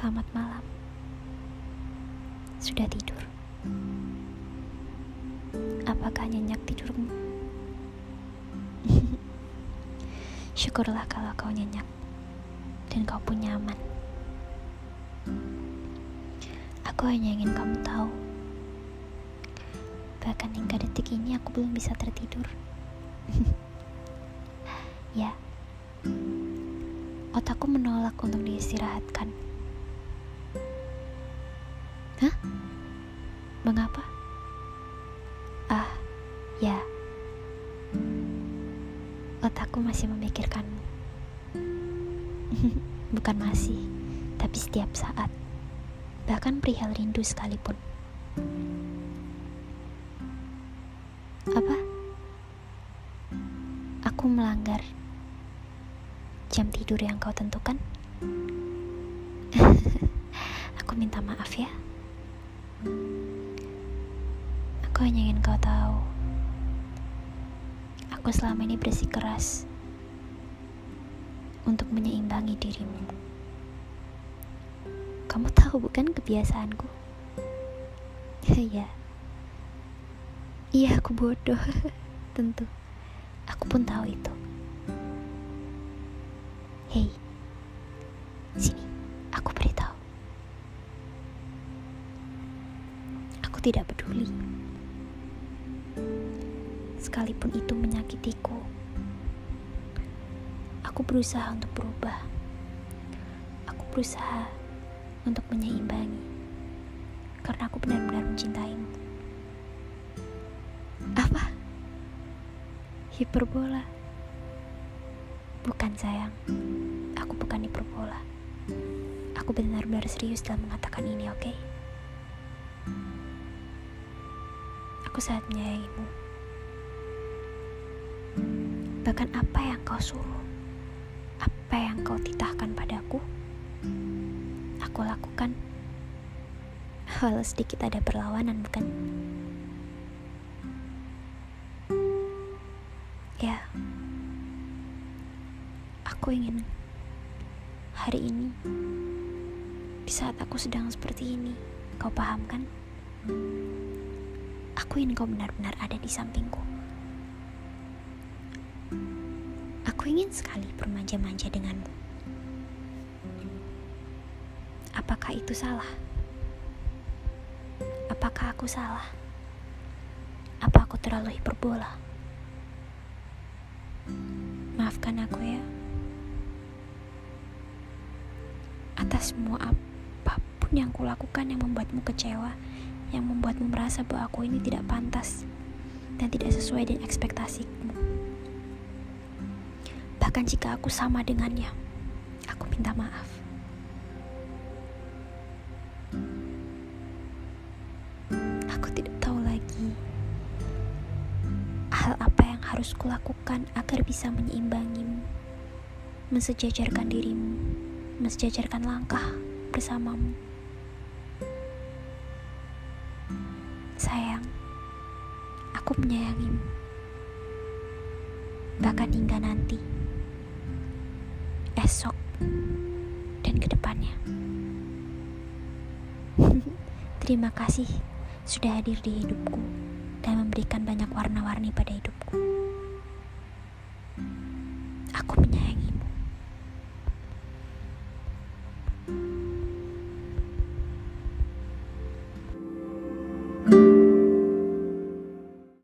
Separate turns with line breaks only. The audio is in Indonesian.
Selamat malam. Sudah tidur? Apakah nyenyak tidurmu? Syukurlah kalau kau nyenyak dan kau pun nyaman. Aku hanya ingin kamu tahu. Bahkan hingga detik ini aku belum bisa tertidur. ya. Otakku menolak untuk diistirahatkan. Hah? Mengapa? Ah, ya. Otakku masih memikirkanmu. Bukan masih, tapi setiap saat. Bahkan perihal rindu sekalipun. Apa? Aku melanggar jam tidur yang kau tentukan. Aku minta maaf ya. Aku hanya ingin kau tahu. Aku selama ini bersikeras untuk menyeimbangi dirimu. Kamu tahu bukan kebiasaanku? Iya. Iya, aku bodoh. Tentu. Aku pun tahu itu. Hei. Sini, Aku tidak peduli sekalipun itu menyakitiku. Aku berusaha untuk berubah. Aku berusaha untuk menyeimbangi. Karena aku benar-benar mencintaimu. Apa? Hiperbola? Bukan sayang. Aku bukan hiperbola. Aku benar-benar serius dalam mengatakan ini, oke? Okay? Aku sangat menyayangimu. Bahkan apa yang kau suruh, apa yang kau titahkan padaku, aku lakukan. Walau sedikit ada perlawanan, bukan? Ya, aku ingin hari ini, di saat aku sedang seperti ini, kau paham kan? Aku ingin kau benar-benar ada di sampingku. Aku ingin sekali bermanja-manja denganmu. Apakah itu salah? Apakah aku salah? Apa aku terlalu hiperbola? Maafkan aku ya. Atas semua apa pun yang kulakukan yang membuatmu kecewa, yang membuatmu merasa bahwa aku ini tidak pantas dan tidak sesuai dengan ekspektasimu. Bahkan jika aku sama dengannya, aku minta maaf. Aku tidak tahu lagi hal apa yang harus kulakukan agar bisa menyeimbangimu, mensejajarkan dirimu, mensejajarkan langkah bersamamu. Aku menyayangimu. Bahkan hingga nanti esok dan ke depannya. Terima kasih sudah hadir di hidupku dan memberikan banyak warna-warni pada hidupku. Aku menyayangimu.